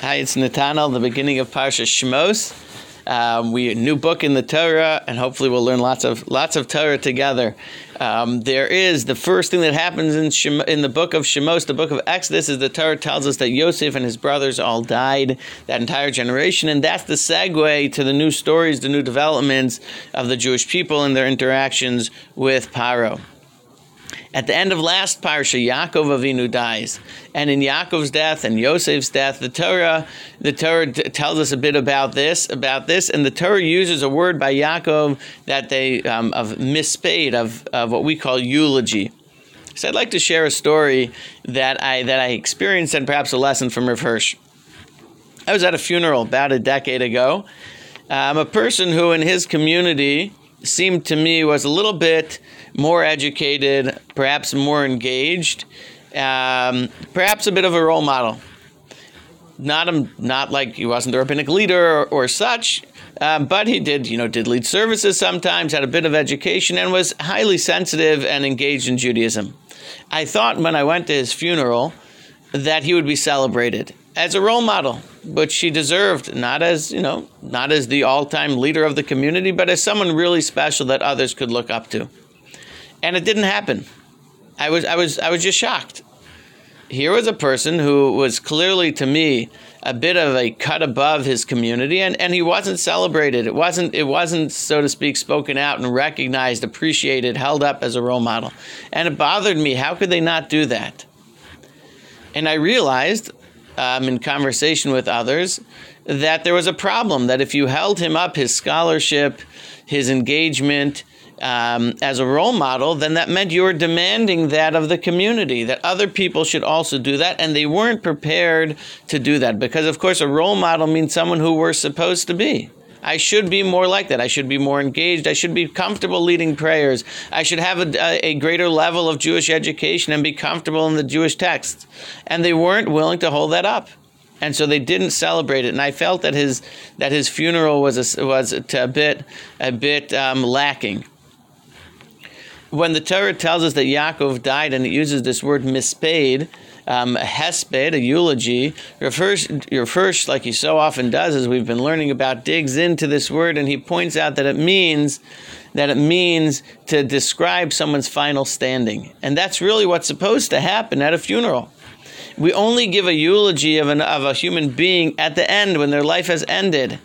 Hi, it's Natanel, the beginning of Parsha Shmos. Um, we new book in the Torah, and hopefully we'll learn lots of lots of Torah together. Um, there is the first thing that happens in Shem, in the book of Shemos, the book of Exodus, is the Torah tells us that Yosef and his brothers all died, that entire generation, and that's the segue to the new stories, the new developments of the Jewish people and their interactions with Paro. At the end of last parsha, Yaakov Avinu dies, and in Yaakov's death and Yosef's death, the Torah, the Torah t- tells us a bit about this, about this, and the Torah uses a word by Yaakov that they um, of mispade of, of what we call eulogy. So I'd like to share a story that I that I experienced and perhaps a lesson from Rav Hirsch. I was at a funeral about a decade ago. Um, a person who in his community seemed to me was a little bit more educated, perhaps more engaged, um, perhaps a bit of a role model. Not a, not like he wasn't a rabbinic leader or, or such, um, but he did you know did lead services sometimes, had a bit of education, and was highly sensitive and engaged in Judaism. I thought when I went to his funeral that he would be celebrated as a role model, which she deserved, not as, you know, not as the all-time leader of the community, but as someone really special that others could look up to. And it didn't happen. I was I was I was just shocked. Here was a person who was clearly to me a bit of a cut above his community and, and he wasn't celebrated. It wasn't it wasn't, so to speak, spoken out and recognized, appreciated, held up as a role model. And it bothered me. How could they not do that? And I realized um, in conversation with others that there was a problem, that if you held him up, his scholarship, his engagement, um, as a role model, then that meant you were demanding that of the community, that other people should also do that, and they weren't prepared to do that because, of course, a role model means someone who we're supposed to be. I should be more like that. I should be more engaged. I should be comfortable leading prayers. I should have a, a, greater level of Jewish education and be comfortable in the Jewish texts. And they weren't willing to hold that up. And so they didn't celebrate it. And I felt that his that his funeral was a, was a bit a bit um, lacking. When the Torah tells us that Yaakov died, and it uses this word mispade, um, a hesped, a eulogy, refers, refers, like he so often does, as we've been learning about, digs into this word and he points out that it means that it means to describe someone's final standing. And that's really what's supposed to happen at a funeral. We only give a eulogy of, an, of a human being at the end when their life has ended.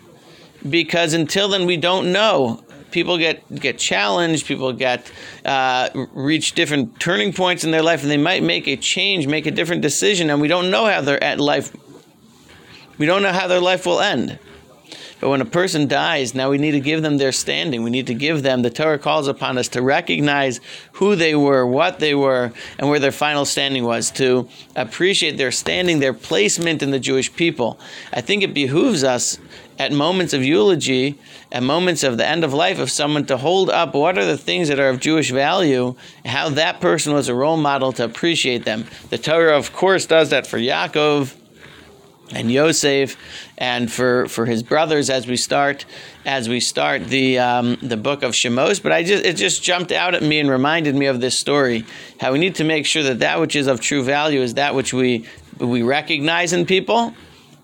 Because until then, we don't know people get get challenged, people get uh, reach different turning points in their life, and they might make a change, make a different decision, and we don't know how their life. We don't know how their life will end. But when a person dies, now we need to give them their standing. We need to give them, the Torah calls upon us to recognize who they were, what they were, and where their final standing was, to appreciate their standing, their placement in the Jewish people. I think it behooves us at moments of eulogy, at moments of the end of life, of someone to hold up what are the things that are of Jewish value, how that person was a role model to appreciate them. The Torah, of course, does that for Yaakov and Yosef, and for, for his brothers as we start as we start the um, the book of Shemos. But I just it just jumped out at me and reminded me of this story. How we need to make sure that that which is of true value is that which we we recognize in people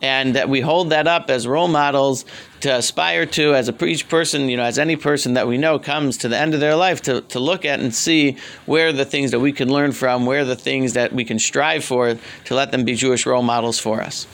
and that we hold that up as role models to aspire to as a each person you know as any person that we know comes to the end of their life to, to look at and see where the things that we can learn from where the things that we can strive for to let them be jewish role models for us